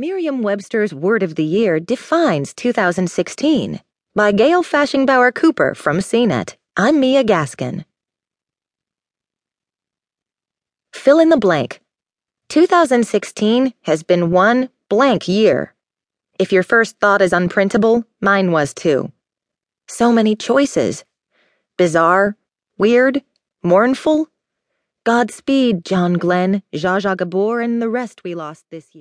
Merriam Webster's Word of the Year defines 2016 by Gael Fashingbauer Cooper from CNET. I'm Mia Gaskin. Fill in the blank. 2016 has been one blank year. If your first thought is unprintable, mine was too. So many choices. Bizarre, weird, mournful. Godspeed, John Glenn, Zsa Zsa Gabor, and the rest we lost this year.